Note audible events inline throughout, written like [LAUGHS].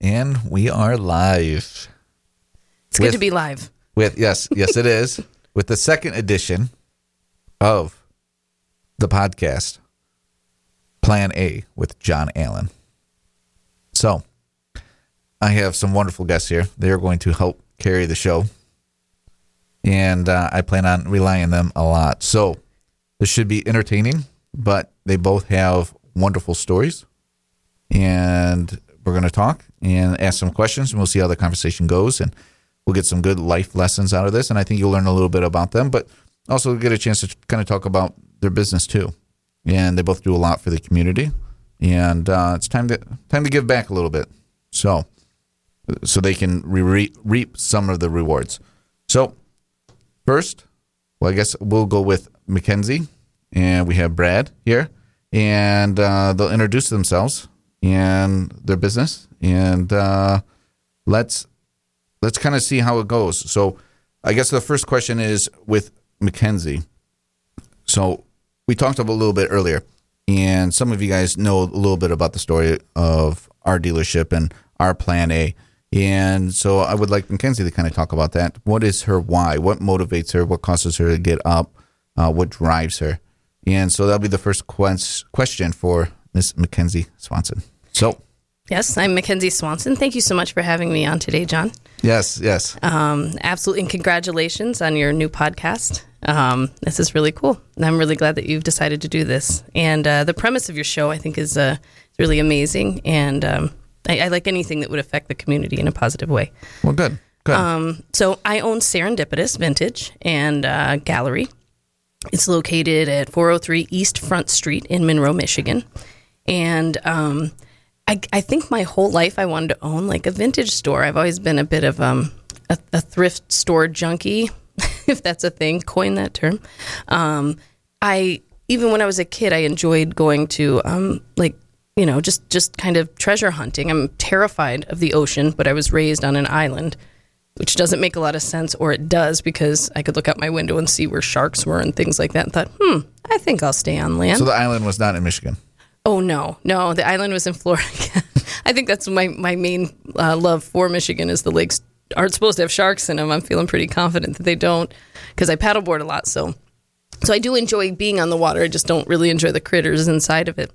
And we are live. It's good to be live. With yes, yes it is. [LAUGHS] With the second edition of the podcast Plan A with John Allen. So, I have some wonderful guests here. They are going to help carry the show. And uh, I plan on relying on them a lot. So, this should be entertaining, but they both have wonderful stories. And we're going to talk and ask some questions, and we'll see how the conversation goes. And we'll get some good life lessons out of this. And I think you'll learn a little bit about them, but also get a chance to kind of talk about their business too. And they both do a lot for the community. And uh, it's time to time to give back a little bit, so so they can re- reap some of the rewards. So first, well, I guess we'll go with Mackenzie, and we have Brad here, and uh, they'll introduce themselves and their business, and uh, let's let's kind of see how it goes. So, I guess the first question is with Mackenzie. So, we talked about a little bit earlier, and some of you guys know a little bit about the story of our dealership and our plan A. And so, I would like Mackenzie to kind of talk about that. What is her why? What motivates her? What causes her to get up? Uh, what drives her? And so, that'll be the first quest- question for Miss Mackenzie Swanson. So, Yes, I'm Mackenzie Swanson. Thank you so much for having me on today, John. yes, yes. Um, absolutely, and congratulations on your new podcast. Um, this is really cool. And I'm really glad that you've decided to do this. And uh, the premise of your show, I think, is uh, really amazing. And um, I, I like anything that would affect the community in a positive way. Well, good. Good. Um, so I own Serendipitous Vintage and uh, Gallery. It's located at 403 East Front Street in Monroe, Michigan. And um, I, I think my whole life I wanted to own like a vintage store. I've always been a bit of um, a, a thrift store junkie, [LAUGHS] if that's a thing, coin that term. Um, I even when I was a kid, I enjoyed going to um, like you know just just kind of treasure hunting. I'm terrified of the ocean, but I was raised on an island which doesn't make a lot of sense, or it does because I could look out my window and see where sharks were and things like that, and thought, hmm, I think I'll stay on land. so the island was not in Michigan. Oh no, no, the island was in Florida. [LAUGHS] I think that's my my main uh, love for Michigan is the lakes aren't supposed to have sharks in them. I'm feeling pretty confident that they don't because I paddleboard a lot, so so I do enjoy being on the water. I just don't really enjoy the critters inside of it.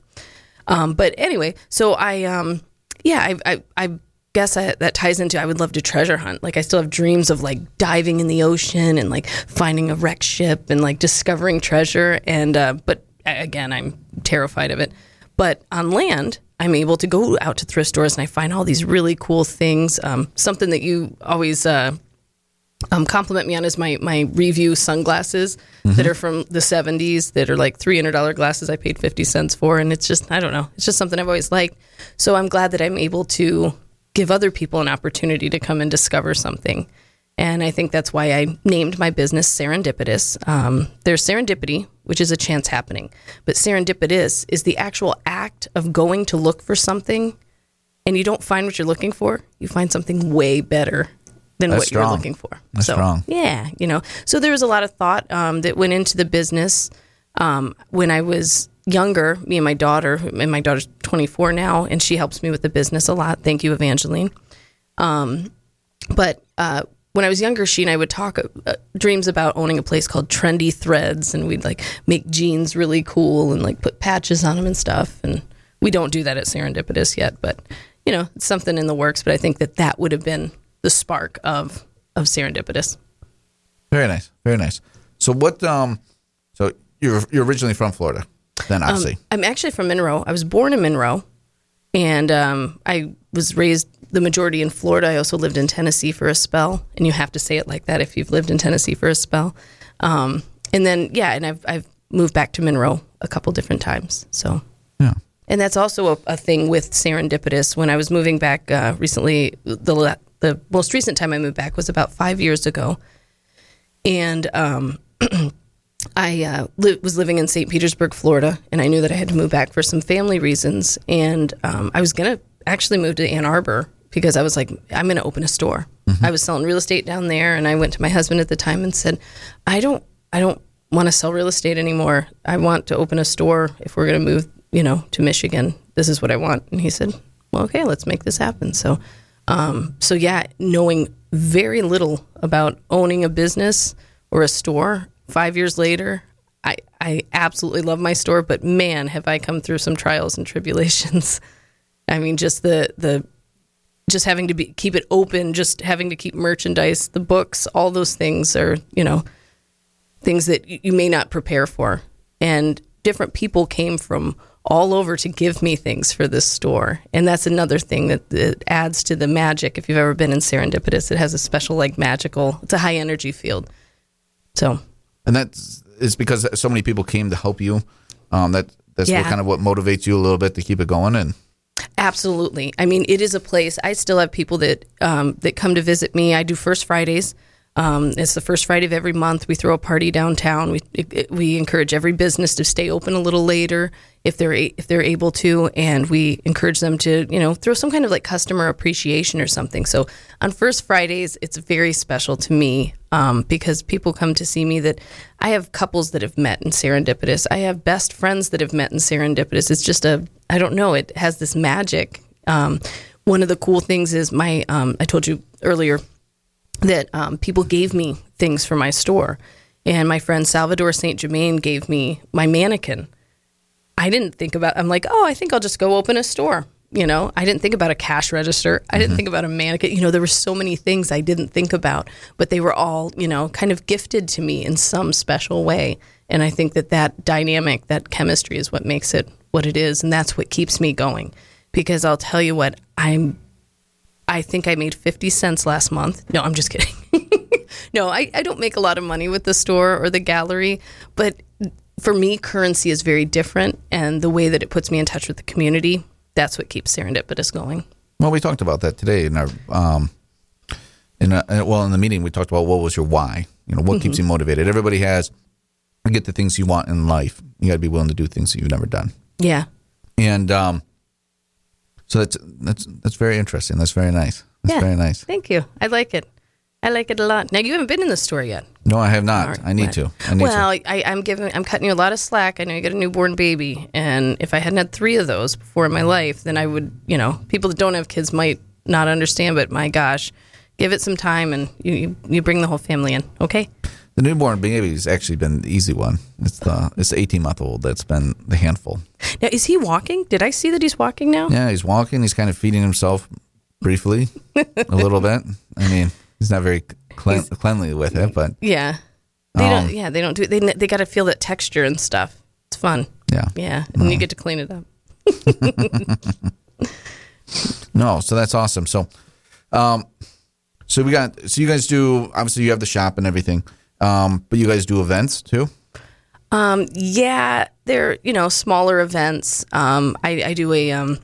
Um, but anyway, so I, um, yeah, I, I, I guess I, that ties into I would love to treasure hunt. Like I still have dreams of like diving in the ocean and like finding a wrecked ship and like discovering treasure. And uh, but again, I'm terrified of it. But on land, I'm able to go out to thrift stores and I find all these really cool things. Um, something that you always uh, um, compliment me on is my my review sunglasses that are from the 70s that are like $300 glasses I paid 50 cents for. And it's just I don't know. It's just something I've always liked. So I'm glad that I'm able to give other people an opportunity to come and discover something and I think that's why I named my business Serendipitous. Um, there's serendipity, which is a chance happening, but serendipitous is the actual act of going to look for something and you don't find what you're looking for, you find something way better than That's what you're looking for. That's so, strong. Yeah, you know. So there was a lot of thought um, that went into the business um, when I was younger. Me and my daughter, and my daughter's 24 now, and she helps me with the business a lot. Thank you, Evangeline. Um, but uh, when I was younger, she and I would talk uh, dreams about owning a place called Trendy Threads, and we'd like make jeans really cool and like put patches on them and stuff. And we don't do that at Serendipitous yet, but you know, it's something in the works. But I think that that would have been the spark of of Serendipitous. Very nice. Very nice. So what um so you're you're originally from Florida, then obviously. I'm actually from Monroe. I was born in Monroe, and um, I was raised the majority in Florida. I also lived in Tennessee for a spell, and you have to say it like that if you've lived in Tennessee for a spell. Um, and then yeah, and I've I've moved back to Monroe a couple different times. So yeah. and that's also a, a thing with serendipitous. When I was moving back uh, recently, the the most recent time I moved back was about five years ago, and um, [CLEARS THROAT] I uh, li- was living in St. Petersburg, Florida, and I knew that I had to move back for some family reasons, and um, I was gonna actually move to Ann Arbor because I was like, I'm gonna open a store. I was selling real estate down there, and I went to my husband at the time and said, I don't, I don't want to sell real estate anymore. I want to open a store if we're gonna move, you know, to Michigan. This is what I want. And he said, well, okay, let's make this happen. So, um, so yeah, knowing very little about owning a business or a store, five years later, I, I absolutely love my store, but man, have I come through some trials and tribulations. [LAUGHS] I mean, just the the just having to be keep it open, just having to keep merchandise, the books, all those things are you know things that you may not prepare for, and different people came from all over to give me things for this store. And that's another thing that, that, adds to the magic. If you've ever been in Serendipitous, it has a special, like, magical, it's a high energy field. So. And that's is because so many people came to help you. Um, that that's yeah. what kind of what motivates you a little bit to keep it going. And absolutely, I mean, it is a place. I still have people that um, that come to visit me. I do first Fridays. Um, it's the first Friday of every month. We throw a party downtown. We we encourage every business to stay open a little later if they're if they're able to, and we encourage them to you know throw some kind of like customer appreciation or something. So on first Fridays, it's very special to me um, because people come to see me. That I have couples that have met in Serendipitous. I have best friends that have met in Serendipitous. It's just a I don't know. It has this magic. Um, one of the cool things is my um, I told you earlier that um, people gave me things for my store. And my friend Salvador St. Germain gave me my mannequin. I didn't think about I'm like, oh, I think I'll just go open a store. You know, I didn't think about a cash register. I didn't mm-hmm. think about a mannequin. You know, there were so many things I didn't think about, but they were all, you know, kind of gifted to me in some special way. And I think that that dynamic, that chemistry is what makes it what it is. And that's what keeps me going. Because I'll tell you what, I'm I think I made 50 cents last month. No, I'm just kidding. [LAUGHS] no, I, I don't make a lot of money with the store or the gallery, but for me, currency is very different. And the way that it puts me in touch with the community, that's what keeps Serendipitous going. Well, we talked about that today in our, um, in a, well, in the meeting, we talked about what was your why? You know, what mm-hmm. keeps you motivated? Everybody has, to get the things you want in life. You got to be willing to do things that you've never done. Yeah. And, um, so that's that's that's very interesting. That's very nice. That's yeah, very nice. Thank you. I like it. I like it a lot. Now you haven't been in the store yet. No, I have not. Right. I need to. I need well, to. I, I'm giving. I'm cutting you a lot of slack. I know you got a newborn baby, and if I hadn't had three of those before in my life, then I would. You know, people that don't have kids might not understand, but my gosh, give it some time, and you you bring the whole family in. Okay. The newborn baby has actually been the easy one. It's the it's the 18 month old that's been the handful. Now, is he walking? Did I see that he's walking now? Yeah, he's walking. He's kind of feeding himself briefly, a little bit. I mean, he's not very clean, cleanly with it, but yeah, they um, don't. Yeah, they don't do. It. They they got to feel that texture and stuff. It's fun. Yeah, yeah, and you get to clean it up. [LAUGHS] no, so that's awesome. So, um, so we got. So you guys do. Obviously, you have the shop and everything. Um, but you guys do events too? Um, yeah, they're you know smaller events. Um, I, I do a um,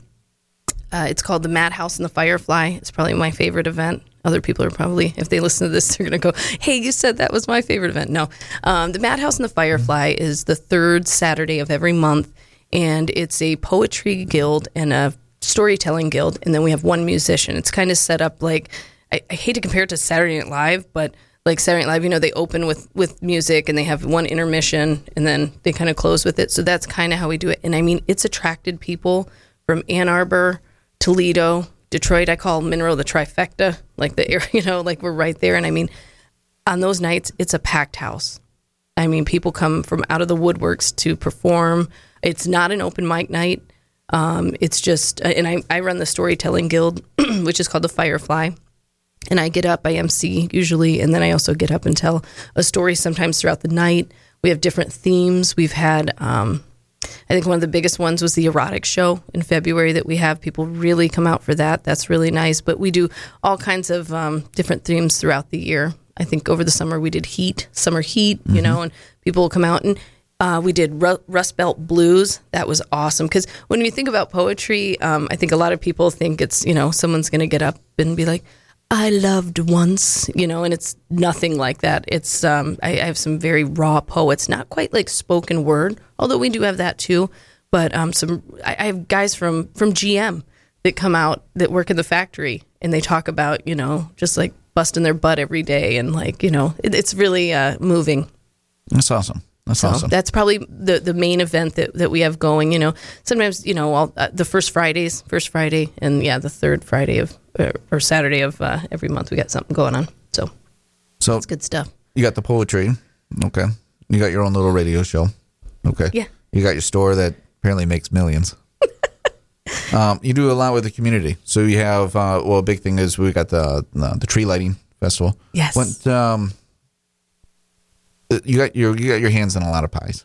uh, it's called the Madhouse and the Firefly. It's probably my favorite event. Other people are probably, if they listen to this, [LAUGHS] they're going to go, "Hey, you said that was my favorite event." No, um, the Madhouse and the Firefly is the third Saturday of every month, and it's a poetry guild and a storytelling guild, and then we have one musician. It's kind of set up like I, I hate to compare it to Saturday Night Live, but like Saturday Night Live, you know, they open with with music and they have one intermission and then they kind of close with it. So that's kind of how we do it. And I mean, it's attracted people from Ann Arbor, Toledo, Detroit. I call Monroe the trifecta, like the area, [LAUGHS] you know, like we're right there. And I mean, on those nights, it's a packed house. I mean, people come from out of the woodworks to perform. It's not an open mic night. Um, it's just, and I, I run the storytelling guild, [CLEARS THROAT] which is called the Firefly and I get up, I MC usually, and then I also get up and tell a story sometimes throughout the night. We have different themes. We've had, um, I think one of the biggest ones was the erotic show in February that we have. People really come out for that. That's really nice. But we do all kinds of um, different themes throughout the year. I think over the summer we did heat, summer heat, mm-hmm. you know, and people will come out and uh, we did Ru- Rust Belt Blues. That was awesome because when you think about poetry, um, I think a lot of people think it's you know someone's going to get up and be like, I loved once, you know, and it's nothing like that. It's um, I, I, have some very raw poets, not quite like spoken word, although we do have that too. But um, some I, I have guys from from GM that come out that work in the factory, and they talk about you know just like busting their butt every day, and like you know it, it's really uh, moving. That's awesome. That's so awesome. that's probably the the main event that, that we have going. You know, sometimes you know all, uh, the first Fridays, first Friday, and yeah, the third Friday of uh, or Saturday of uh, every month we got something going on. So so it's good stuff. you got the poetry. Okay. You got your own little radio show. Okay. Yeah. You got your store that apparently makes millions. [LAUGHS] um, you do a lot with the community. So you have uh, well, a big thing is we got the the, the tree lighting festival. Yes. What um, you got your you got your hands in a lot of pies.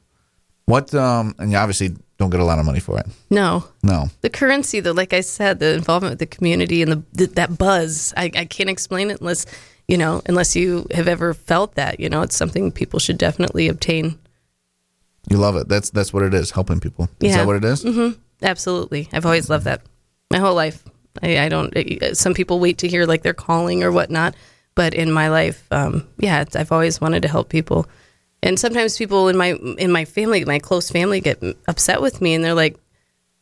What um, and you obviously don't get a lot of money for it. No, No. the currency, though, like I said, the involvement with the community and the, the that buzz, I, I can't explain it unless you know, unless you have ever felt that. You know, it's something people should definitely obtain. You love it. That's that's what it is. Helping people. Is Yeah. that what it is? Mm-hmm. Absolutely, I've always loved that my whole life. I, I don't. Some people wait to hear like their calling or whatnot, but in my life, um, yeah, it's, I've always wanted to help people. And sometimes people in my in my family, my close family, get upset with me, and they're like,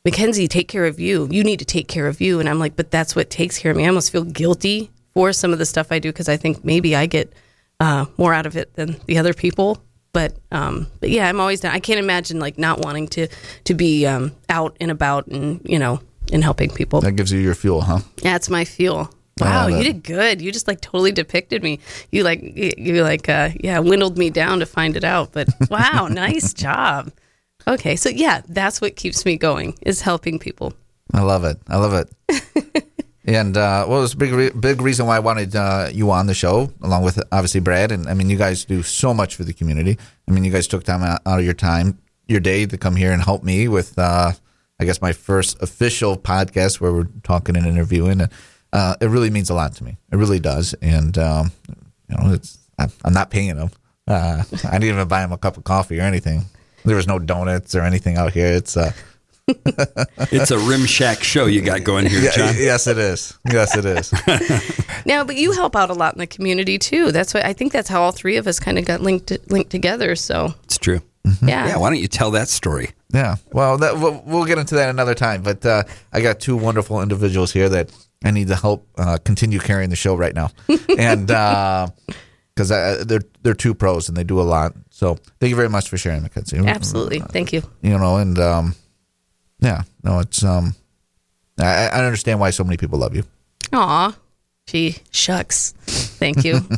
"Mackenzie, take care of you. You need to take care of you." And I'm like, "But that's what takes care of me." I almost feel guilty for some of the stuff I do because I think maybe I get uh, more out of it than the other people. But um, but yeah, I'm always down. I can't imagine like not wanting to to be um, out and about and you know and helping people. That gives you your fuel, huh? That's my fuel. Wow, you did good. You just like totally depicted me. You like you like uh yeah, dwindled me down to find it out. But [LAUGHS] wow, nice job. Okay, so yeah, that's what keeps me going is helping people. I love it. I love it. [LAUGHS] and uh, well, it's a big, re- big reason why I wanted uh, you on the show, along with obviously Brad. And I mean, you guys do so much for the community. I mean, you guys took time out, out of your time, your day, to come here and help me with, uh, I guess, my first official podcast where we're talking and interviewing. And uh, it really means a lot to me. It really does. And um, you know, it's I, I'm not paying them. Uh, I didn't even buy them a cup of coffee or anything. There was no donuts or anything out here. It's uh, [LAUGHS] It's a Rim Shack show you got going here, yeah, John. yes, it is. Yes, it is. [LAUGHS] Now, but you help out a lot in the community too. That's why I think that's how all three of us kind of got linked linked together. So It's true. yeah, Yeah, why don't you tell that story? Yeah. Well, that, we'll, we'll get into that another time. But uh, I got two wonderful individuals here that I need to help uh, continue carrying the show right now, [LAUGHS] and because they're they're two pros and they do a lot. So thank you very much for sharing, Mackenzie. absolutely. Thank you. You know, and um, yeah, no, it's um, I, I understand why so many people love you. Aw, gee, shucks. Thank you. [LAUGHS]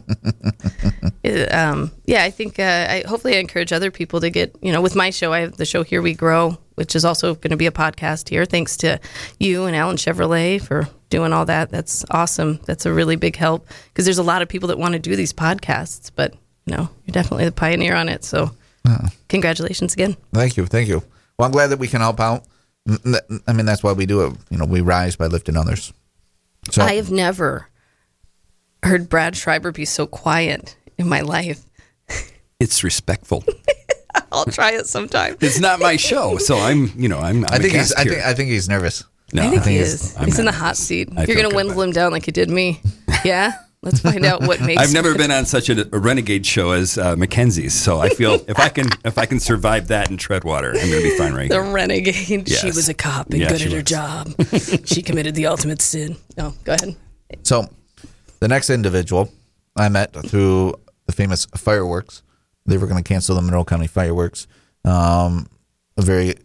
Uh, um, yeah, I think uh, I hopefully I encourage other people to get you know with my show. I have the show Here We Grow, which is also going to be a podcast here. Thanks to you and Allen Chevrolet for doing all that. That's awesome. That's a really big help because there's a lot of people that want to do these podcasts, but you know you're definitely the pioneer on it. So congratulations again. Thank you, thank you. Well, I'm glad that we can help out. I mean, that's why we do it. You know, we rise by lifting others. So I have never heard Brad Schreiber be so quiet in my life. It's respectful. [LAUGHS] I'll try it sometime. it's not my show, so I'm, you know, I'm. I'm I a think he's. guest I here. think. I think he's nervous. no, I think he is. I'm He's in the hot seat. I You're going to good windle him down like you did me. [LAUGHS] Yeah? Let's find out what makes I've never been on such a, a renegade show as uh, Mackenzie's, so I feel [LAUGHS] if I can if I can survive that and tread water, I'm going to be fine right the here. renegade. She was a cop and Yeah, good she at her job. she committed the ultimate sin. No, go ahead. So, the next individual I met through the famous fireworks. They were going to cancel the Monroe County fireworks. Um, a very,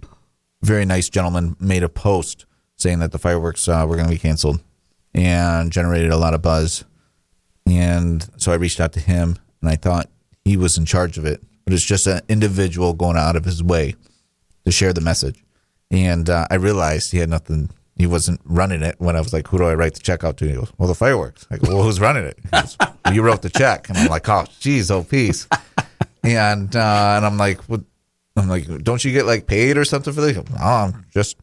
very nice gentleman made a post saying that the fireworks uh, were going to be canceled and generated a lot of buzz. And so I reached out to him and I thought he was in charge of it, but it's just an individual going out of his way to share the message. And uh, I realized he had nothing. He wasn't running it when I was like, "Who do I write the check out to?" He goes, "Well, the fireworks." I go, "Well, who's running it?" He goes, well, you wrote the check, and I'm like, "Oh, geez, oh, peace." And uh, and I'm like, what? I'm like, "Don't you get like paid or something for this?" Goes, "No, I'm just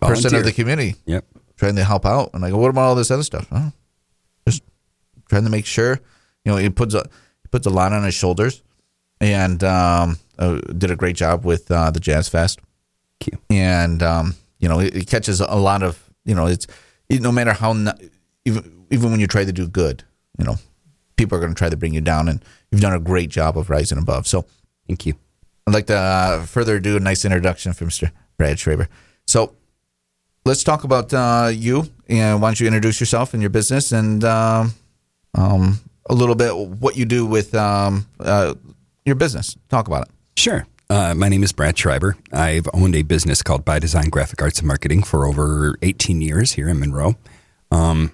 person of Volunteer. the community Yep. trying to help out." And I go, "What about all this other stuff?" Oh, just trying to make sure, you know, he puts a he puts a lot on his shoulders, and um, uh, did a great job with uh, the Jazz Fest and um, you know it, it catches a lot of you know it's it, no matter how not, even even when you try to do good you know people are going to try to bring you down and you've done a great job of rising above so Thank you. i'd like to uh, further do a nice introduction for mr Brad Schreiber so let's talk about uh, you and why don't you introduce yourself and your business and um, um, a little bit what you do with um, uh, your business. Talk about it. Sure. Uh, my name is Brad Schreiber. I've owned a business called By Design Graphic Arts and Marketing for over 18 years here in Monroe. Um,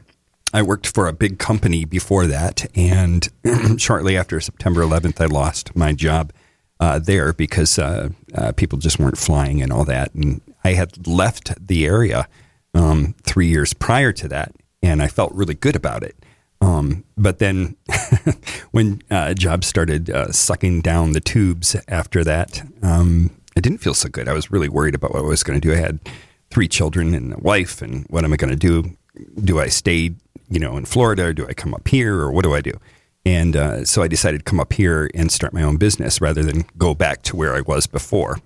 I worked for a big company before that, and [CLEARS THROAT] shortly after September 11th, I lost my job uh, there because uh, uh, people just weren't flying and all that. And I had left the area um, three years prior to that, and I felt really good about it. Um, but then [LAUGHS] when uh, jobs started uh, sucking down the tubes after that, um, I didn't feel so good. I was really worried about what I was going to do. I had three children and a wife, and what am I going to do? Do I stay, you know, in Florida, or do I come up here, or what do I do? And uh, so I decided to come up here and start my own business rather than go back to where I was before.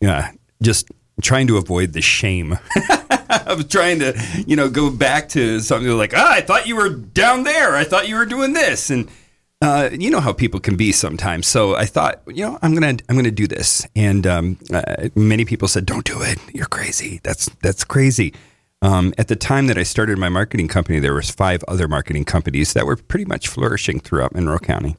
Yeah, just trying to avoid the shame [LAUGHS] of trying to, you know, go back to something like, ah, I thought you were down there. I thought you were doing this, and uh, you know how people can be sometimes. So I thought, you know, I'm gonna I'm gonna do this, and um, uh, many people said, "Don't do it. You're crazy. That's that's crazy." Um, at the time that I started my marketing company, there was five other marketing companies that were pretty much flourishing throughout Monroe County,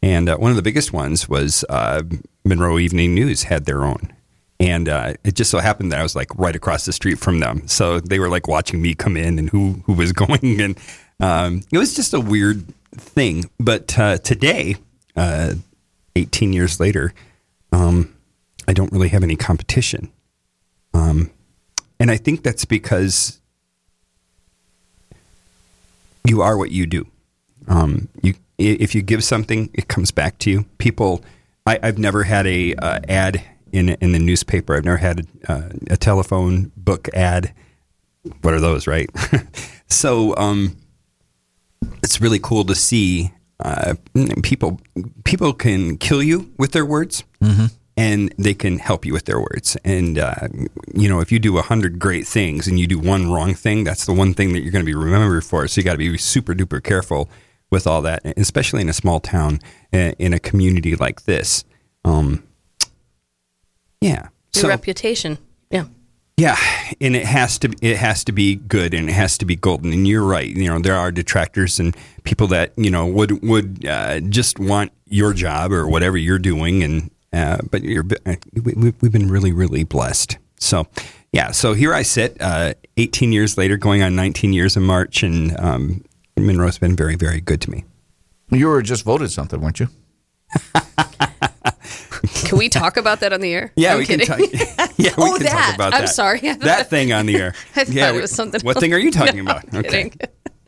and uh, one of the biggest ones was uh, Monroe Evening News had their own, and uh, it just so happened that I was like right across the street from them. So they were like watching me come in and who who was [LAUGHS] going, and um, it was just a weird thing. But uh, today, uh, 18 years later, um, I don't really have any competition, um, and I think that's because you are what you do. Um, you if you give something, it comes back to you. People, I, I've never had a uh, ad in in the newspaper. I've never had a, uh, a telephone book ad. What are those, right? [LAUGHS] so um, it's really cool to see uh, people. People can kill you with their words, and they can help you with their words. And uh, you know, if you do a hundred great things and you do one wrong thing, that's the one thing that you're going to be remembered for. So you got to be super duper careful with all that, especially in a small town, uh, in a community like this. Um, yeah. Your So reputation. Yeah. yeah, and it has to it has to be good and it has to be golden. And you're right. You know, there are detractors and people that you know would would uh, just want your job or whatever you're doing. And uh, but you're uh, we, we- we've been really really blessed. So yeah, so here I sit, uh, 18 years later, going on 19 years in March, and um, Monroe's been very very good to me. You were just voted something, weren't you? [LAUGHS] Can we talk about that on the air? [LAUGHS] Yeah, I'm we kidding. can talk. [LAUGHS] Yeah, we Oh, can that. talk about I'm that. sorry. [LAUGHS] I thought- that thing on the air. I thought yeah, it was something What else. thing are you talking No, about? I'm kidding.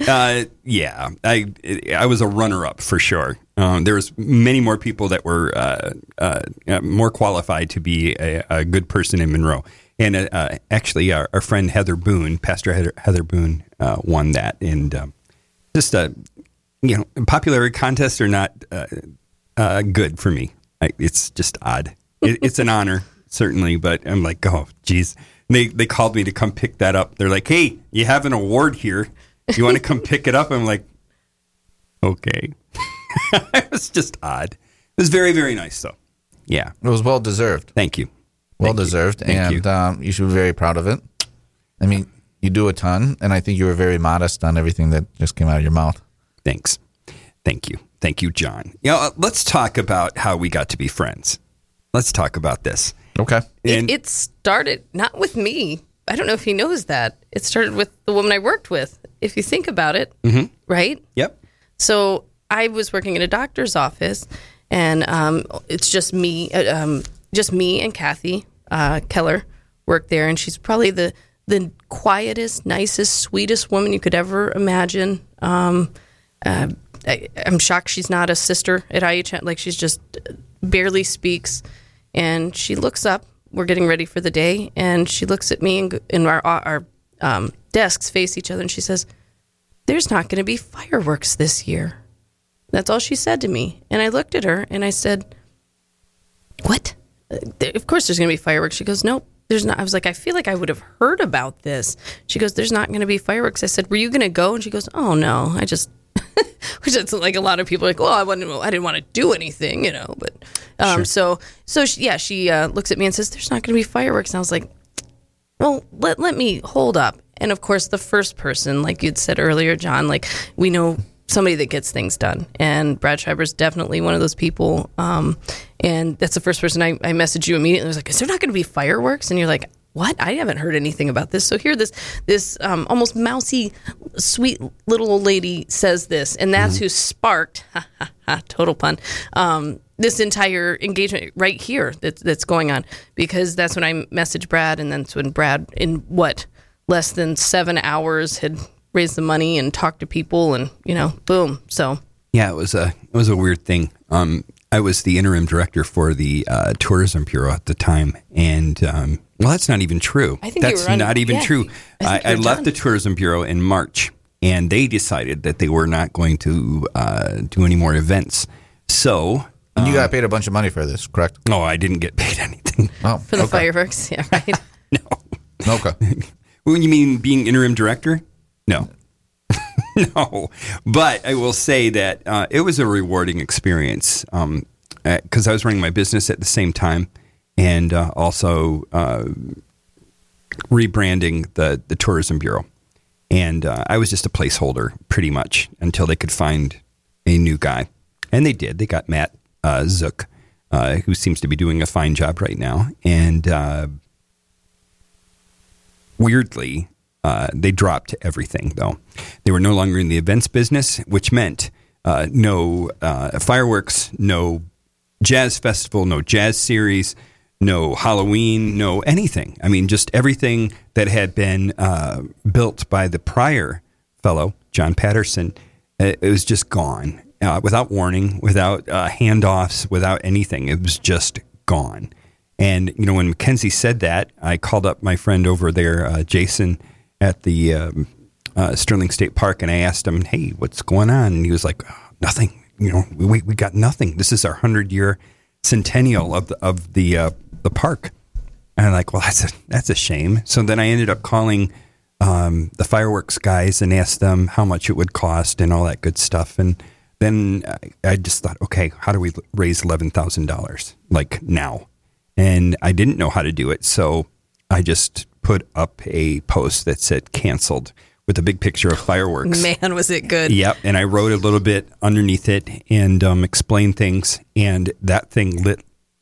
Uh, yeah, I I was a runner up for sure. Um, there was many more people that were uh, uh, uh, more qualified to be a, a good person in Monroe, and uh, uh, actually, our, our friend Heather Boone, Pastor Heather, Heather Boone, uh, won that, and um, just a you know popularity contest or not uh, uh, good for me. I, it's just odd. It, it's an honor [LAUGHS] certainly, but I'm like, oh, geez. They they called me to come pick that up. They're like, hey, you have an award here. You want to come pick it up? I'm like, okay. [LAUGHS] it was just odd. It was very very nice though. Yeah, It was well deserved. thank you. Well Thank deserved. Thank and you. Um, you should be very proud of it. I mean, you do a ton, and I think you were very modest on everything that just came out of your mouth. Thanks. Thank you. Thank you, John. You know, uh, let's talk about how we got to be friends. Let's talk about this. Okay. And it, it started not with me. I don't know if he knows that. It started with the woman I worked with. If you think about it, Mm-hmm. right? yep. So I was working in a doctor's office, and um, it's just me, uh, um, just me and Kathy uh, Keller work there, and she's probably the the quietest, nicest, sweetest woman you could ever imagine. Um, uh, I, I'm shocked she's not a sister at IHM. Like she's just barely speaks, and she looks up. We're getting ready for the day, and she looks at me, and, and our our um, desks face each other, and she says, "There's not going to be fireworks this year." That's all she said to me, and I looked at her and I said, "What? Uh, Of course, there's going to be fireworks." She goes, "Nope." There's not. I was like, I feel like I would have heard about this. She goes, "There's not going to be fireworks." I said, "Were you going to go?" And she goes, "Oh no, I just." [LAUGHS] Which is like a lot of people are like, well, I I didn't want to do anything, you know. But um, so, so she, yeah, she uh, looks at me and says, "There's not going to be fireworks." And I was like, well, let let me hold up. And of course, the first person, like you'd said earlier, John, like we know somebody that gets things done. And Brad Schreiber's definitely one of those people. Um, and that's the first person I, I messaged you immediately. I was like, "Is there not going to be fireworks?" And you're like, "What? I haven't heard anything about this." So here, this this um, almost mousy, sweet little old lady says this, and that's who sparked [LAUGHS] total pun. Um, this entire engagement right here that's that's going on because that's when I messaged Brad, and that's when Brad in what less than seven hours had raised the money and talked to people, and you know, boom. So Yeah, it was a it was a weird thing. Um, I was the interim director for the uh, tourism bureau at the time, and um, well, that's not even true. I think you that's were not even yeah, true. I I, I left the tourism bureau in March, and they decided that they were not going to uh, do any more events. So, And you got paid a bunch of money for this, correct? no, I didn't get paid [LAUGHS] anything. Oh, for the okay. fireworks, yeah, right. [LAUGHS] No. Okay. [LAUGHS] When you mean being interim director? No. no. But I will say that uh, it was a rewarding experience because I was running my business at the same time and uh, also uh, rebranding the, the Tourism Bureau. And uh, I was just a placeholder pretty much until they could find a new guy. And they did. They got Matt uh, Zook, uh, who seems to be doing a fine job right now. And uh, weirdly, they dropped everything, though. They were no longer in the events business, which meant no fireworks, no jazz festival, no jazz series, no Halloween, no anything. I mean, just everything that had been uh, built by the prior fellow, John Patterson, uh, it was just gone uh, without warning, without uh, handoffs, without anything. It was just gone. And you know, when Mackenzie said that, I called up my friend over there, uh, Jason, at the um, uh, Sterling State Park, and I asked him, "Hey, what's going on?" And he was like, "Oh, "Nothing. You know, we we got nothing. This is our hundred year centennial of the of the the park." And I'm like, "Well, that's a that's a shame." So then I ended up calling um, the fireworks guys and asked them how much it would cost and all that good stuff. And then I- just thought, okay, how do we raise eleven thousand dollars like now? And I didn't know how to do it, so I just put up a post that said canceled with a big picture of fireworks. [LAUGHS] Man, was it good? Yep, and I wrote a little bit underneath it and um, explained things, and that thing lit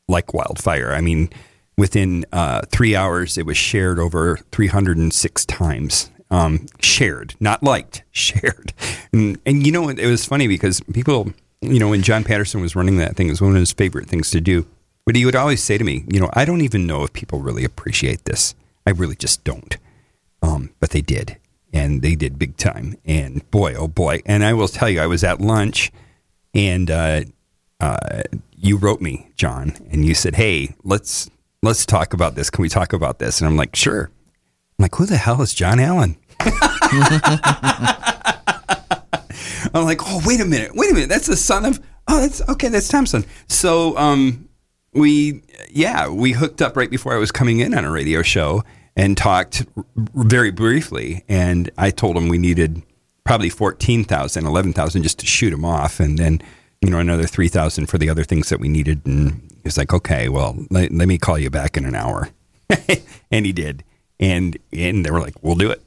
like wildfire. I mean, within uh, three hours, it was shared over 306 times. Um, shared, not liked, [LAUGHS] shared. And, and you know, it was funny because people, you know, when John Patterson was running that thing, it was one of his favorite things to do. But he would always say to me, you know, I don't even know if people really appreciate this. I really just don't. Um, but they did, and they did big time. And boy, oh boy! And I will tell you, I was at lunch, and uh, uh, you wrote me, John, and you said, "Hey, let's let's talk about this. Can we talk about this?" And I'm like, "Sure." I'm like, "Who the hell is John Allen?" [LAUGHS] I'm like, "Oh, wait a minute, wait a minute. That's the son of oh, that's okay. That's Thompson." So, um, we yeah we hooked up right before I was coming in on a radio show and talked r- very briefly and I told him we needed probably 14,000 11,000 just to shoot him off and then you know another 3,000 for the other things that we needed and he's like okay well let, let me call you back in an hour [LAUGHS] and he did and and they were like we'll do it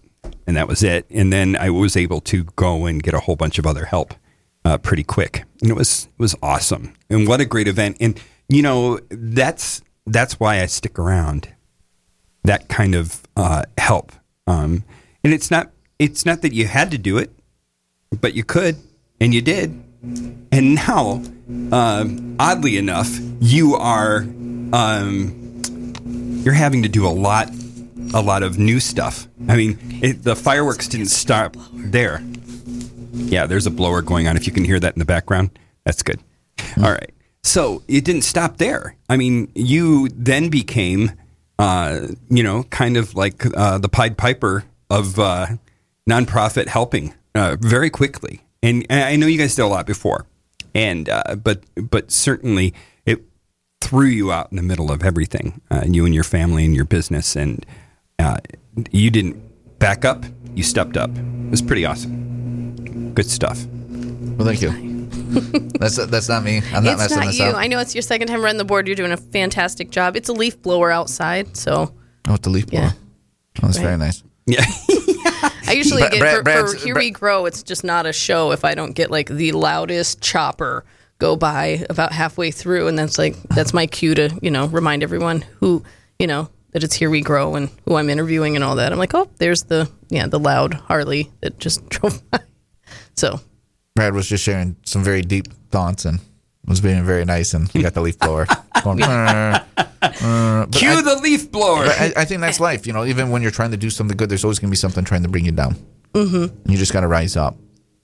and that was it and then I was able to go and get a whole bunch of other help uh, pretty quick. And it was it was awesome. And what a great event. And you know that's that's why I stick around. That kind of uh, help. Um, and it's not it's not that you had to do it, but you could and you did. And now, um, oddly enough, you are um, you're having to do a lot a lot of new stuff. I mean, it, the fireworks didn't stop there. Yeah, there's a blower going on. If you can hear that in the background, that's good. All right. So it didn't stop there. I mean, you then became, uh, you know, kind of like uh, the Pied Piper of uh, nonprofit helping uh, very quickly. And, and I know you guys did a lot before, and uh, but but certainly it threw you out in the middle of everything, uh, you and your family and your business, and uh, you didn't back up. You stepped up. It was pretty awesome. Good stuff. Well, thank you. that's [LAUGHS] that's not me. I'm not it's messing not this you. up. I know it's your second time running the board. You're doing a fantastic job. It's a leaf blower outside, so oh, it's the leaf blower. Yeah. Oh, that's Right. very nice. Yeah. [LAUGHS] [LAUGHS] I usually get Brad- for, for Here Bra- We Grow. It's just not a show if I don't get like the loudest chopper go by about halfway through, and that's like that's my cue to you know remind everyone who you know that it's Here We Grow and who I'm interviewing and all that. I'm like, oh, there's the yeah the loud Harley that just [LAUGHS] drove by. So Brad was just sharing some very deep thoughts and was being very nice, and you got the leaf blower. [LAUGHS] going, "Uh, uh," Cue I- the leaf blower. I, I think that's life. You know, even when you're trying to do something good, there's always going to be something trying to bring you down. Mm-hmm. You just got to rise up.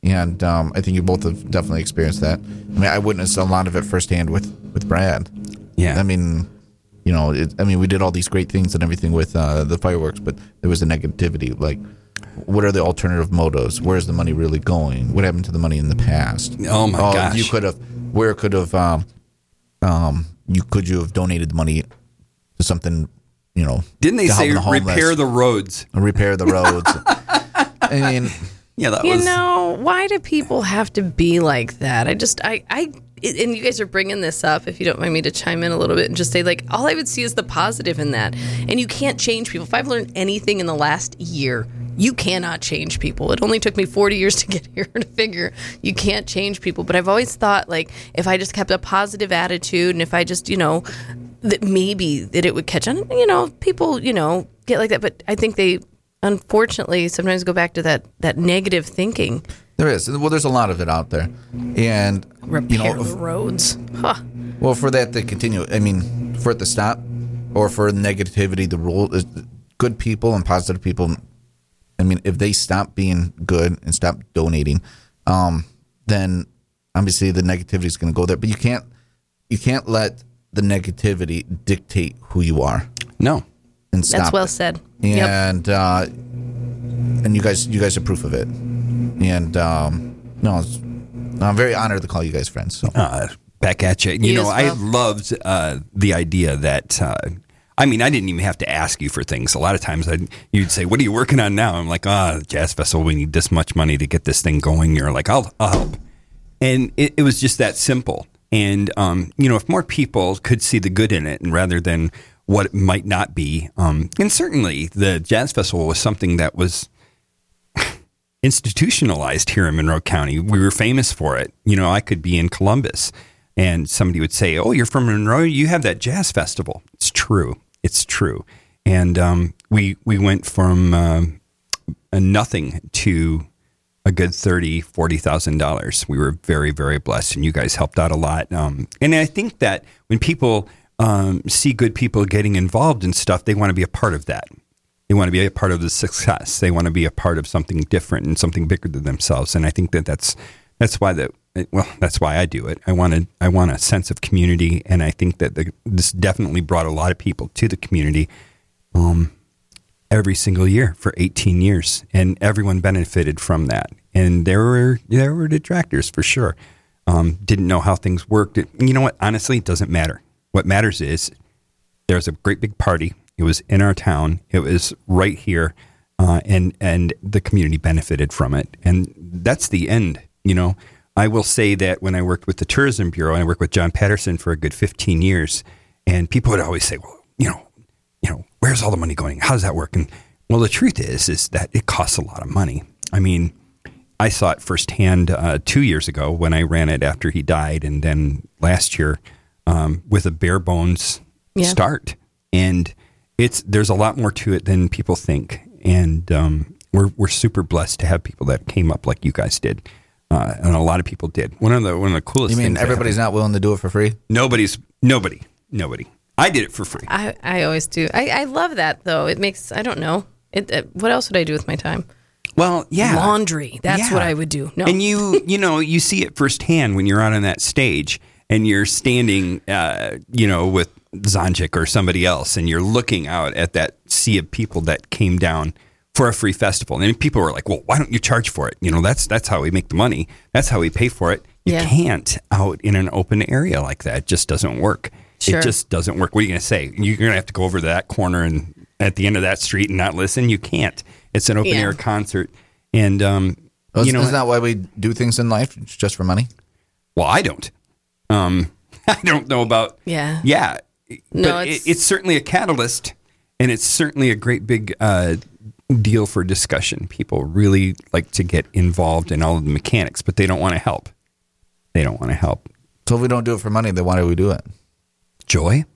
And um, I think you both have definitely experienced that. I mean, I witnessed a lot of it firsthand with with Brad. Yeah. I mean, you know, it, I mean, we did all these great things and everything with uh, the fireworks, but there was the negativity. Like, what are the alternative motives? Where's the money really going? What happened to the money in the past? Oh, my gosh. You could have. Where could have? Um, um, you could you have donated the money to something? You know, Didn't they say the repair the roads? repair the roads? [LAUGHS] I mean, Yeah, that you was. know why do people have to be like that? I just I I and you guys are bringing this up. If you don't mind me to chime in a little bit and just say like all I would see is the positive in that, and you can't change people. If I've learned anything in the last year. You cannot change people. It only took me 40 years to get [LAUGHS] here to figure you can't change people. But I've always thought, like, if I just kept a positive attitude and if I just, you know, that maybe that it would catch on. You know, people, you know, get like that. But I think they, unfortunately, sometimes go back to that that negative thinking. there is. Well, there's a lot of it out there, and Repair you know, the roads. Huh. well, for that to continue, I mean, for it to stop, or for negativity, the rule is good people and positive people. I mean, if they stop being good and stop donating, um, then obviously the negativity is going to go there. But you can't, you can't let the negativity dictate who you are No. and stop. That's well it. said. Yep. and uh, and you guys you guys are proof of it. And um, no, it's, I'm very honored to call you guys friends. So uh, back at you. You You know, as I loved uh, the idea that. I mean, I didn't even have to ask you for things. A lot of times, I'd, you'd say, "What are you working on now?" I'm like, "Ah, Jazz Festival. We need this much money to get this thing going." You're like, "I'll, I'll help," and it, it was just that simple. And um, you know, if more people could see the good in it, and rather than what it might not be, um, and certainly the Jazz Festival was something that was [LAUGHS] institutionalized here in Monroe County. We were famous for it. You know, I could be in Columbus and somebody would say, Oh, you're from Monroe? You have that jazz festival. It's true. It's true. And um, we, we went from a nothing to a good thirty, forty thousand dollars. We were very, very blessed, and you guys helped out a lot. Um, and I think that when people um, see good people getting involved in stuff, they want to be a part of that. They want to be a part of the success. They want to be a part of something different and something bigger than themselves. And I think that that's that's why that well, that's why I do it. I wanted I want a sense of community, and I think that the, this definitely brought a lot of people to the community. Um, every single year for 18 years, and everyone benefited from that. And there were there were detractors for sure. Um, didn't know how things worked. You know what? Honestly, it doesn't matter. What matters is there's a great big party. It was in our town. It was right here, uh, and and the community benefited from it. And that's the end. You know, I will say that when I worked with the Tourism Bureau, and I worked with John Patterson for a good 15 years, and people would always say, "Well, you know, you know, where's all the money going? How does that work?" And well, the truth is, is that it costs a lot of money. I mean, I saw it firsthand uh, two years ago when I ran it after he died, and then last year um, with a bare bones Yeah. start. And it's there's a lot more to it than people think, and um, we're we're super blessed to have people that came up like you guys did, uh, and a lot of people did. One of the one of the coolest. you mean things everybody's not willing to do it for free? nobody's nobody nobody. I did it for free. I, I always do. I, I love that though. It makes I don't know. It, uh, what else would I do with my time? Well, yeah, Laundry. That's Yeah. what I would do. No. And you, you know, you see it firsthand when you're out on that stage and you're standing, uh, you know, with Zonjic or somebody else, and you're looking out at that sea of people that came down for a free festival. And people were like, "Well, why don't you charge for it? You know, that's that's how we make the money. That's how we pay for it. You Yeah. can't out in an open area like that. It just doesn't work. Sure. It just doesn't work. What are you going to say? You're going to have to go over to that corner and at the end of that street and not listen. You can't. It's an open Yeah. air concert, and um, Well, you know, isn't that why we do things in life? It's just for money. well, I don't. Um, [LAUGHS] I don't know about. Yeah. Yeah. No, but it's- it, it's certainly a catalyst, and it's certainly a great big uh, deal for discussion. People really like to get involved in all of the mechanics, but they don't want to help. They don't want to help. So if we don't do it for money, then why do we do it? Joy,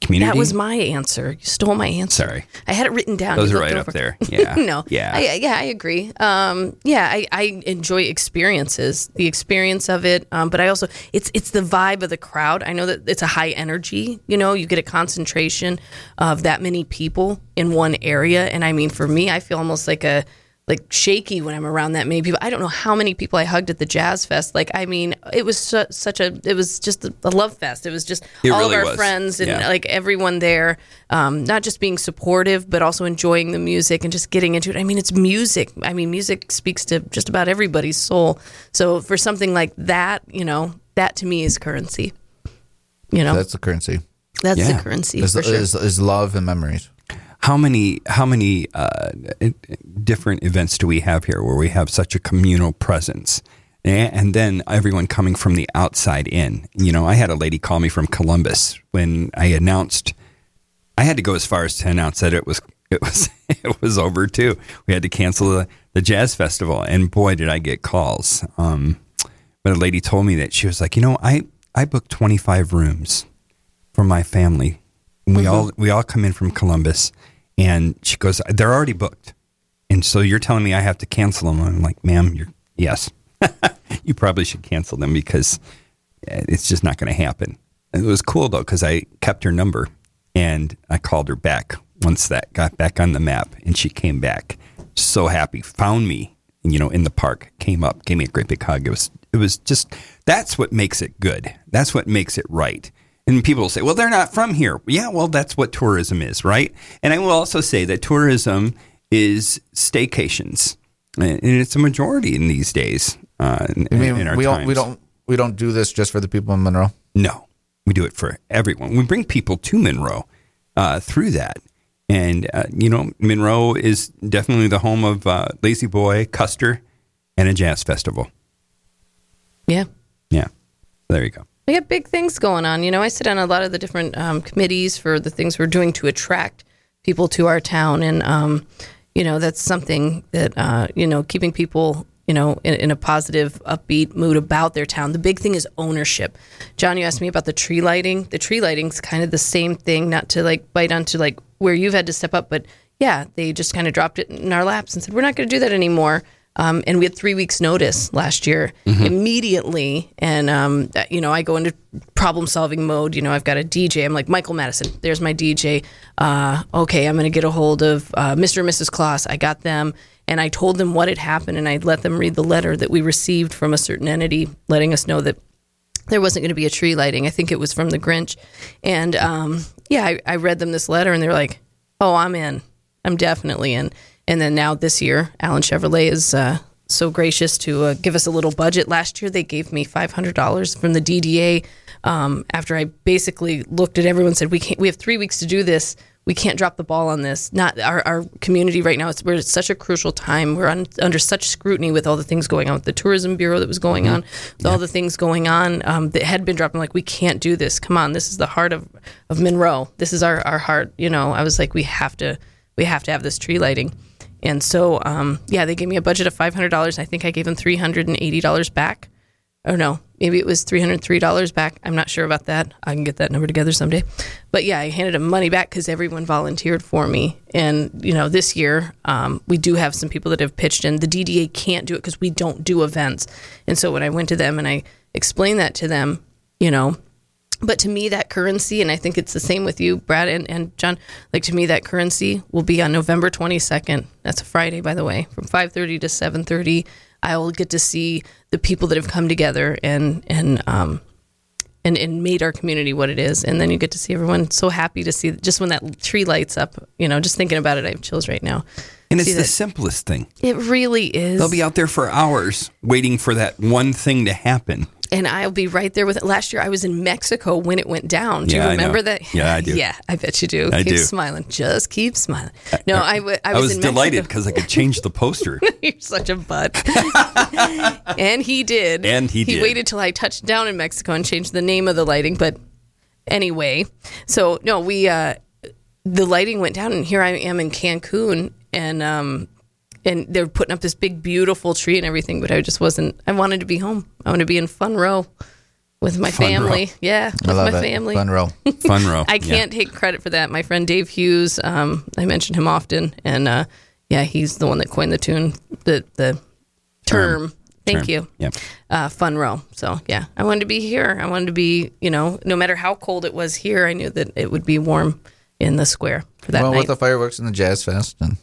community. That was my answer. You stole my answer. Sorry. I had it written down. Those You are right over. up there. [LAUGHS] Yeah. no. Yeah. I, yeah, I agree. Um, yeah, I, I enjoy experiences, the experience of it. Um, but I also, it's it's the vibe of the crowd. I know that it's a high energy. You know, you get a concentration of that many people in one area, and I mean, for me, I feel almost like a like shaky when I'm around that many people. I don't know how many people I hugged at the Jazz Fest. Like, I mean, it was su- such a, it was just a, a love fest. It was just It all really of our was. friends and Yeah. like everyone there, um, not just being supportive, but also enjoying the music and just getting into it. I mean, it's music. I mean, music speaks to just about everybody's soul. So for something like that, you know, that to me is currency. You know, That's the currency. that's Yeah. the currency Is, for sure. is, is love and memories. How many how many uh, different events do we have here where we have such a communal presence? And then everyone coming from the outside in. You know i had a lady call me from columbus when i announced i had to go as far as to announce that it was [LAUGHS] it was it was over too. We had to cancel the, the jazz festival and boy did i get calls. Um, but a lady told me that she was like you know i i booked 25 rooms for my family. We all we all come in from Columbus, and she goes, "They're already booked." And so you're telling me I have to cancel them? And I'm like, "Ma'am, you're yes, [LAUGHS] you probably should cancel them because uh, it's just not going to happen." And it was cool though because I kept her number and I called her back once that got back on the map, and she came back so happy, found me, you know, in the park, came up, gave me a great big hug. It was it was just that's what makes it good. That's what makes it right. And people will say, well, they're not from here. Yeah, well, that's what tourism is, right? And I will also say that tourism is staycations, and it's a majority in these days. Uh, in, I mean, in our we don't we don't we don't do this just for the people in Monroe. No, we do it for everyone. We bring people to Monroe uh, through that. And, uh, you know, Monroe is definitely the home of uh, La-Z-Boy, Custer, and a jazz festival. yeah. Yeah. There you go. We have big things going on. You know, I sit on a lot of the different um, committees for the things we're doing to attract people to our town, and um, you know, that's something that uh, you know, keeping people you know in, in a positive, upbeat mood about their town. The big thing is ownership. John, you asked me about the tree lighting. The tree lighting's kind of the same thing. Not to like bite onto like where you've had to step up, but yeah, they just kind of dropped it in our laps and said we're not going to do that anymore. Um, and we had three weeks notice last year immediately. And, um, you know, I go into problem solving mode. You know, I've got a DJ. I'm like, Michael Madison, there's my DJ. Uh, okay, I'm going to get a hold of uh, Mr. and Mrs. Claus. I got them. And I told them what had happened. And I let them read the letter that we received from a certain entity letting us know that there wasn't going to be a tree lighting. I think it was from the Grinch. And um, yeah, I, I read them this letter and they're like, oh, I'm in. I'm definitely in. And then now this year, Allen Chevrolet is uh, so gracious to uh, give us a little budget. Last year, they gave me $500 from the DDA um, after I basically looked at everyone and said, we, can't, we have three weeks to do this. We can't drop the ball on this. Not our, our community right now. It's, we're at such a crucial time. We're on, under such scrutiny with all the things going on with the tourism bureau that was going on, with all the things going on um, that had been dropping. Like we can't do this. Come on, this is the heart of of Monroe. This is our our heart. You know, I was like, we have to we have to have this tree lighting. And so, um, yeah, they gave me a budget of five hundred dollars. I think I gave them three hundred and eighty dollars back. Oh no, maybe it was three hundred three dollars back. I'm not sure about that. I can get that number together someday. But yeah, I handed them money back because everyone volunteered for me. And you know, this year um, we do have some people that have pitched in. The DDA can't do it because we don't do events. And so when I went to them and I explained that to them, you know, but to me that currency and i think it's the same with you brad and, and john like to me that currency will be on november 22nd that's a friday by the way. From 5.30 to 7.30 i will get to see the people that have come together and and um and, and made our community what it is. And then you get to see everyone. So happy to see just when that tree lights up you know just thinking about it i have chills right now. And it's the simplest thing. it really is. They'll be out there for hours waiting for that one thing to happen. And I'll be right there with it. Last year, I was in Mexico when it went down. Do Yeah, you remember that? Yeah, I do. [LAUGHS] Yeah, I bet you do. I keep do. smiling. Just keep smiling. No, I, w- I I was, I was delighted because I could change the poster. [LAUGHS] You're such a butt. [LAUGHS] and he did. And he He did. waited till I touched down in Mexico and changed the name of the lighting. But anyway, so no, we uh, the lighting went down, and here I am in Cancun, and um, and they're putting up this big, beautiful tree and everything. But I just wasn't. I wanted to be home. I wanted to be in Fun Row with my Fun family. Row. Yeah, I with love my it. family. Fun row. [LAUGHS] Fun row. I can't take credit for that. My friend Dave Hughes, um, I mention him often, and uh, yeah, he's the one that coined the tune, the the term. Thank Term. you. Yep. Uh, fun row. So yeah, I wanted to be here. I wanted to be, you know, no matter how cold it was here, I knew that it would be warm in the square for that well, night. with the fireworks and the jazz fest and, all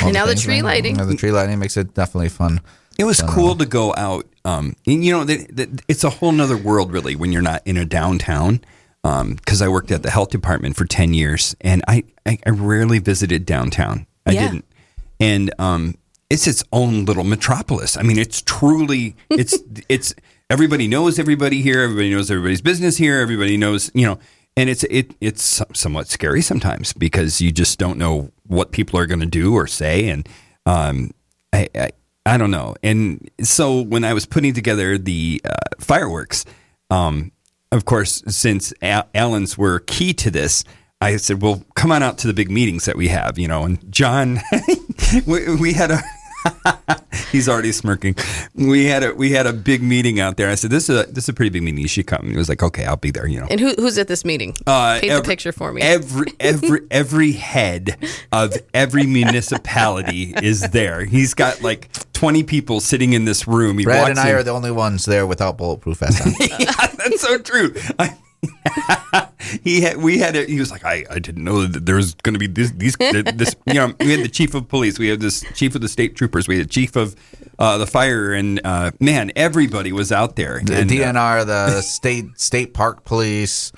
And now the tree man. lighting. Yeah, the tree lighting makes it definitely fun. It was cool to go out. Um, and, you know, the, the, it's a whole nother world, really, when you're not in a downtown. Because I worked at the health department for 10 years and I, I, I rarely visited downtown. I Yeah. didn't. And um, it's its own little metropolis. I mean, it's truly, it's, [LAUGHS] it's, everybody knows everybody here. Everybody knows everybody's business here. Everybody knows, you know, and it's, it, it's somewhat scary sometimes because you just don't know what people are going to do or say. And, um, I, I I don't know. And so when I was putting together the uh, fireworks, um, of course, since Al- Allen's were key to this, I said, "Well, come on out to the big meetings that we have," you know. And John, [LAUGHS] we, we had a. [LAUGHS] He's already smirking. We had a we had a big meeting out there. I said, "This is a this is a pretty big meeting. You should come." He was like, "Okay, I'll be there." You know, and who, who's at this meeting? uh, Paint every- the picture for me. Every every [LAUGHS] every head of every municipality is there. He's got like twenty people sitting in this room. He Brad and I in- are the only ones there without bulletproof vests [LAUGHS] yeah, that's so true. I, [LAUGHS] he had, we had, a, he was like, I, I didn't know that there was going to be this, these, this, [LAUGHS] you know, we had the chief of police, we had this chief of the state troopers, we had chief of uh, the fire, and uh, man, everybody was out there. The And, uh, DNR, the [LAUGHS] state state park police,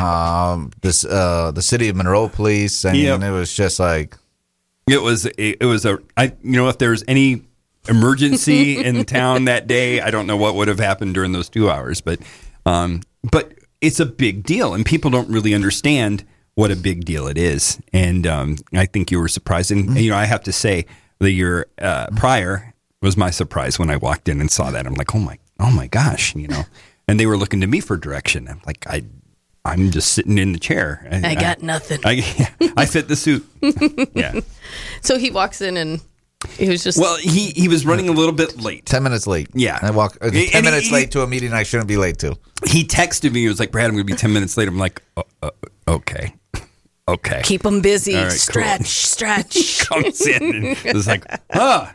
um, this uh, the city of Monroe police. I mean, Yep. it was just like It was it, was a I you know if there was any emergency in town that day, I don't know what would have happened during those two hours, but um, but it's a big deal, and people don't really understand what a big deal it is. And um, I think you were surprised, and you know I have to say the year uh, prior was my surprise when I walked in and saw that. I'm like, oh my oh my gosh, you know, and they were looking to me for direction. I'm like I. I'm just sitting in the chair. I got nothing. I, [LAUGHS] I fit the suit. [LAUGHS] Yeah. so he walks in and he was just Well, he he was running a little bit late. ten minutes late. Yeah. I walk uh, ten he- minutes he- late to a meeting I shouldn't be late to. He texted me. He was like, "Brad, I'm going to be ten minutes late." I'm like, uh, uh, "Okay, okay." keep him busy. All right, cool. stretch, stretch. [LAUGHS] comes in and it was like, "Ah,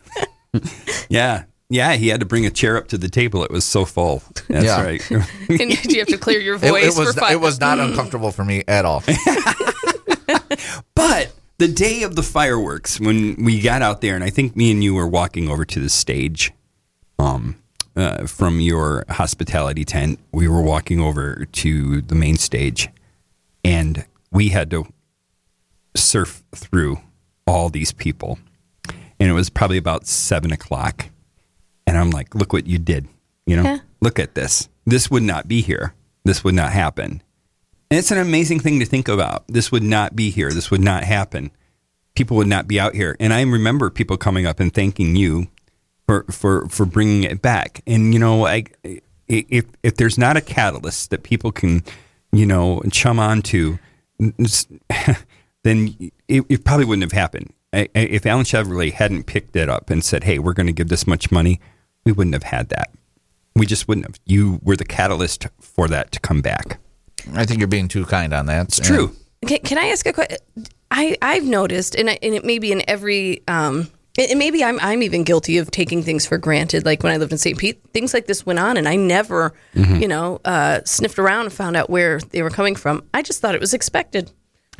yeah, yeah." He had to bring a chair up to the table. It was so full. That's Yeah. right. [LAUGHS] and you have to clear your It, voice it was for five. it was not uncomfortable for me at all. [LAUGHS] But the day of the fireworks, when we got out there, and I think me and you were walking over to the stage, um, uh, from your hospitality tent, we were walking over to the main stage, and we had to surf through all these people, and it was probably about seven o'clock, and I'm like, "Look what you did! You know, Yeah. look at this. This would not be here. This would not happen." And it's an amazing thing to think about. This would not be here. This would not happen. People would not be out here. And I remember people coming up and thanking you for for for bringing it back. And you know, I, if if there's not a catalyst that people can, you know, chum onto, [LAUGHS] then it, it probably wouldn't have happened. I- I- If Allen Chevrolet hadn't picked it up and said, "Hey, we're going to give this much money," we wouldn't have had that. We just wouldn't have. You were the catalyst for that to come back. I think you're being too kind on that. It's true. Can, can I ask a question? I I've noticed, and I, and it may be in every um, and and maybe I'm I'm even guilty of taking things for granted. Like when I lived in St. Pete, things like this went on, and I never, Mm-hmm. you know, uh, sniffed around and found out where they were coming from. I just thought it was expected.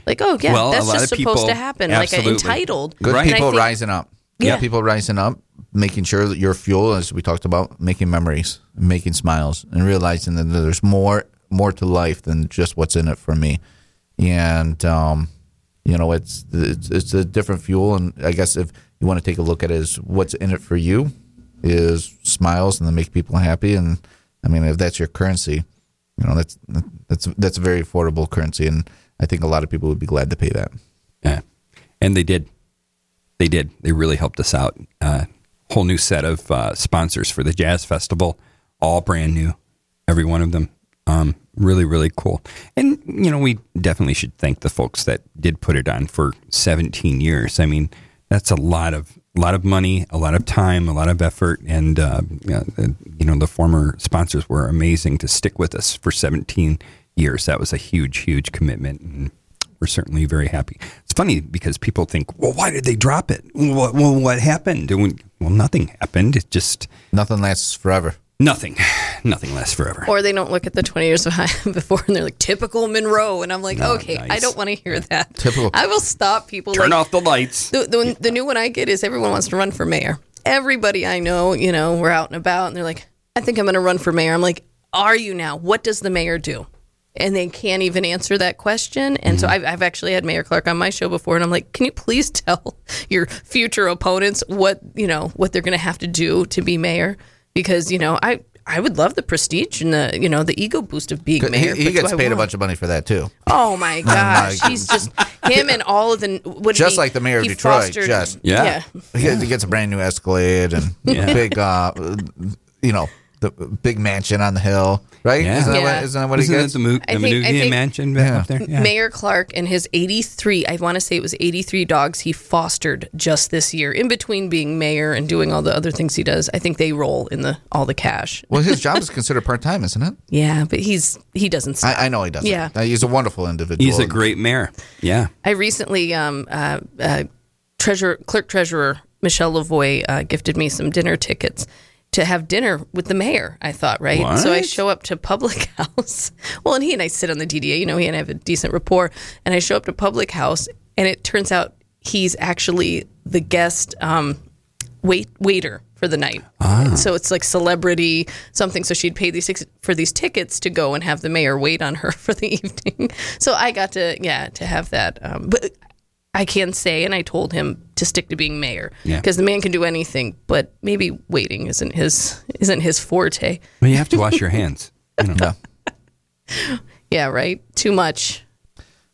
Like, oh yeah, Well, that's just supposed people- to happen. Like absolutely. entitled. Good Right. People think- rising up. Yeah. people rising up, making sure that your fuel, as we talked about, making memories, making smiles, and realizing that there's more more to life than just what's in it for me. And um, you know, it's, it's it's a different fuel. And I guess if you want to take a look at it as what's in it for you, is smiles and then make people happy. And I mean, if that's your currency, you know, that's that's that's a very affordable currency, and I think a lot of people would be glad to pay that. Yeah, and they did. They did. They really helped us out. Uh, whole new set of uh, sponsors for the jazz festival, all brand new, every one of them. Um, really, really cool. And you know, we definitely should thank the folks that did put it on for 17 years. I mean, that's a lot of a lot of money, a lot of time, a lot of effort, and uh, uh, you know the former sponsors were amazing to stick with us for 17 years. That was a huge, huge commitment, and we're certainly very happy. It's funny because people think, well, why did they drop it? What, well, what happened? We- Well, nothing happened. It just Nothing lasts forever. nothing, nothing lasts forever. Or they don't look at the 20 years [LAUGHS] before and they're like, typical Monroe. And I'm like, No, okay, I don't want to hear that. Typical. I will stop people. Turn like, off the lights. The, the, the new one I get is everyone wants to run for mayor. Everybody I know, you know, we're out and about and they're like, I think I'm going to run for mayor. I'm like, are you now? What does the mayor do? And they can't even answer that question. And so mm-hmm. I've, I've actually had Mayor Clark on my show before, and I'm like, can you please [LAUGHS] tell your future opponents what you know what they're going to have to do to be mayor? Because you know, I I would love the prestige and the you know the ego boost of being mayor. he but do gets paid a bunch of money for that too. Oh my [LAUGHS] gosh, he's just him and all of the what Just he- like the mayor of Detroit, fostered- just- Yeah. He gets, he gets a brand new Escalade and big, uh, you know, the big mansion on the hill, right? Yeah. Isn't, that Yeah. what, isn't that what Isn't he it gets? the, Mo- I the think- I Manugian think- mansion back up there? Yeah. Mayor Clark and his 83, I want to say it was 83 dogs he fostered just this year. In between being mayor and doing all the other things he does, I think they roll in the all the cash. well, his [LAUGHS] job is considered part time, isn't it? Yeah, but he's he doesn't stop. I, I know he doesn't. Yeah. Uh, he's a wonderful individual. He's a great mayor. Yeah. I recently, um, uh, uh, treasurer, clerk treasurer Michelle LaVoy uh, gifted me some dinner tickets to have dinner with the mayor. I thought, right? So I show up to Public [LAUGHS] House. Well, and he and I sit on the DDA. You know, he and I have a decent rapport. And I show up to Public House, and it turns out he's actually the guest um, wait waiter for the night. Ah. So it's like celebrity something. So she'd pay these six, for these tickets to go and have the mayor wait on her [LAUGHS] for the evening. So I got to yeah to have that. Um, but I can't say, and I told him to stick to being mayor Yeah. because the man can do anything, but maybe waiting isn't his isn't his forte. Well, you have to wash your [LAUGHS] hands. You know. Yeah. Yeah, right. Too much.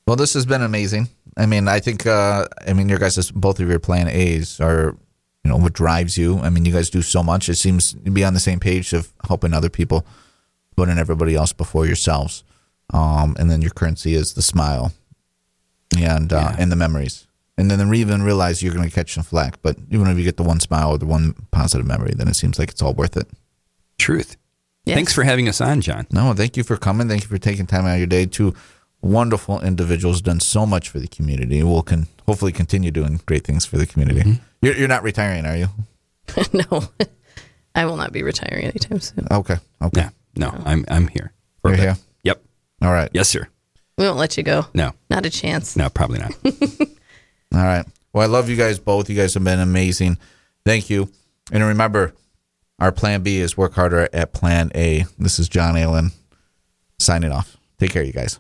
Well, this has been amazing. I mean, I think, uh, I mean, your guys, both of your plan A's are, you know, what drives you. I mean, you guys do so much. It seems to be on the same page of helping other people, putting everybody else before yourselves. Um, and then your currency is the smile and, uh, and the memories. And then we even realize you're going to catch some flack. But even if you get the one smile or the one positive memory, then it seems like it's all worth it. Truth. Yes. Thanks for having us on, John. No, thank you for coming. Thank you for taking time out of your day. Two wonderful individuals done so much for the community. We'll can hopefully continue doing great things for the community. You're, you're not retiring, are you? [LAUGHS] no, I will not be retiring anytime soon. Okay. Okay. Yeah. No, I'm I'm here. You're here? Yep. All right. Yes, sir. We won't let you go. No. Not a chance. No, probably not. [LAUGHS] All right. Well, I love you guys both. You guys have been amazing. Thank you. And remember, our plan B is work harder at plan A. This is John Allen signing off. Take care, you guys.